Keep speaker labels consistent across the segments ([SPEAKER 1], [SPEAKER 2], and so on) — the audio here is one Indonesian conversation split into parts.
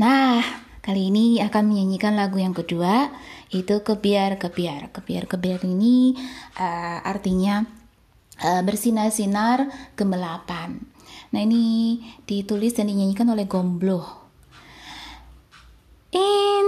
[SPEAKER 1] Nah, kali ini akan menyanyikan lagu yang kedua, itu kebiar kebiar. Kebiar kebiar ini uh, artinya uh, bersinar-sinar gemelapan. Nah, ini ditulis dan dinyanyikan oleh Gombloh. Indonesia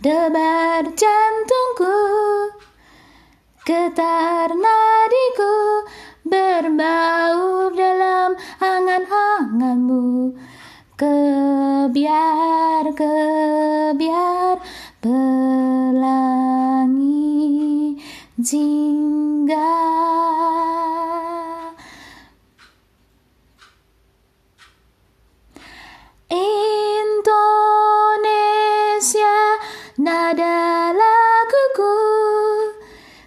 [SPEAKER 1] debar jantungku getar nadiku berbaur dalam angan-anganmu. Kebiar kebiar pelangi jingga nada laguku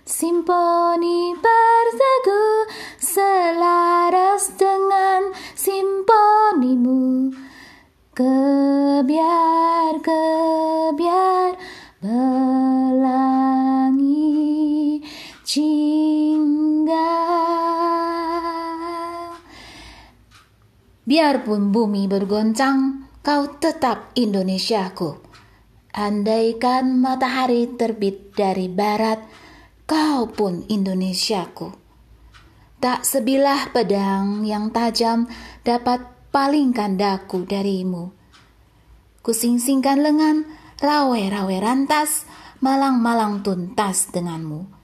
[SPEAKER 1] Simponi bersagu selaras dengan simponimu. Kebiar, kebiar belangi jingga Biarpun bumi bergoncang, kau tetap Indonesiaku. Andaikan matahari terbit dari barat, kau pun Indonesiaku. Tak sebilah pedang yang tajam dapat palingkan daku darimu. Kusingsingkan lengan, rawe-rawe rantas, malang-malang tuntas denganmu.